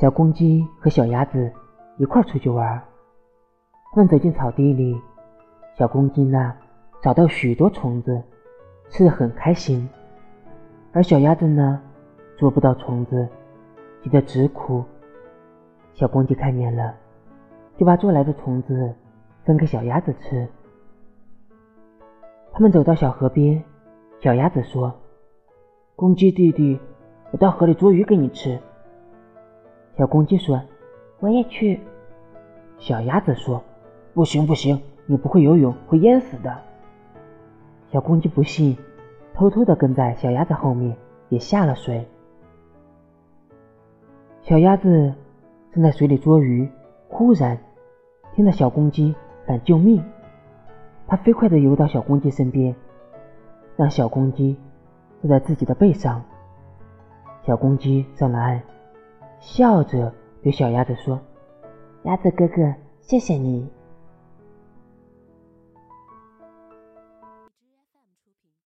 小公鸡和小鸭子一块出去玩。他们走进草地里，小公鸡呢找到许多虫子，吃的很开心；而小鸭子呢捉不到虫子，急得直哭。小公鸡看见了，就把捉来的虫子分给小鸭子吃。他们走到小河边，小鸭子说：“公鸡弟弟，我到河里捉鱼给你吃。”小公鸡说：“我也去。”小鸭子说：“不行不行，你不会游泳，会淹死的。”小公鸡不信，偷偷的跟在小鸭子后面，也下了水。小鸭子正在水里捉鱼，忽然听到小公鸡喊救命，它飞快的游到小公鸡身边，让小公鸡坐在自己的背上。小公鸡上了岸。笑着对小鸭子说：“鸭子哥哥，谢谢你。”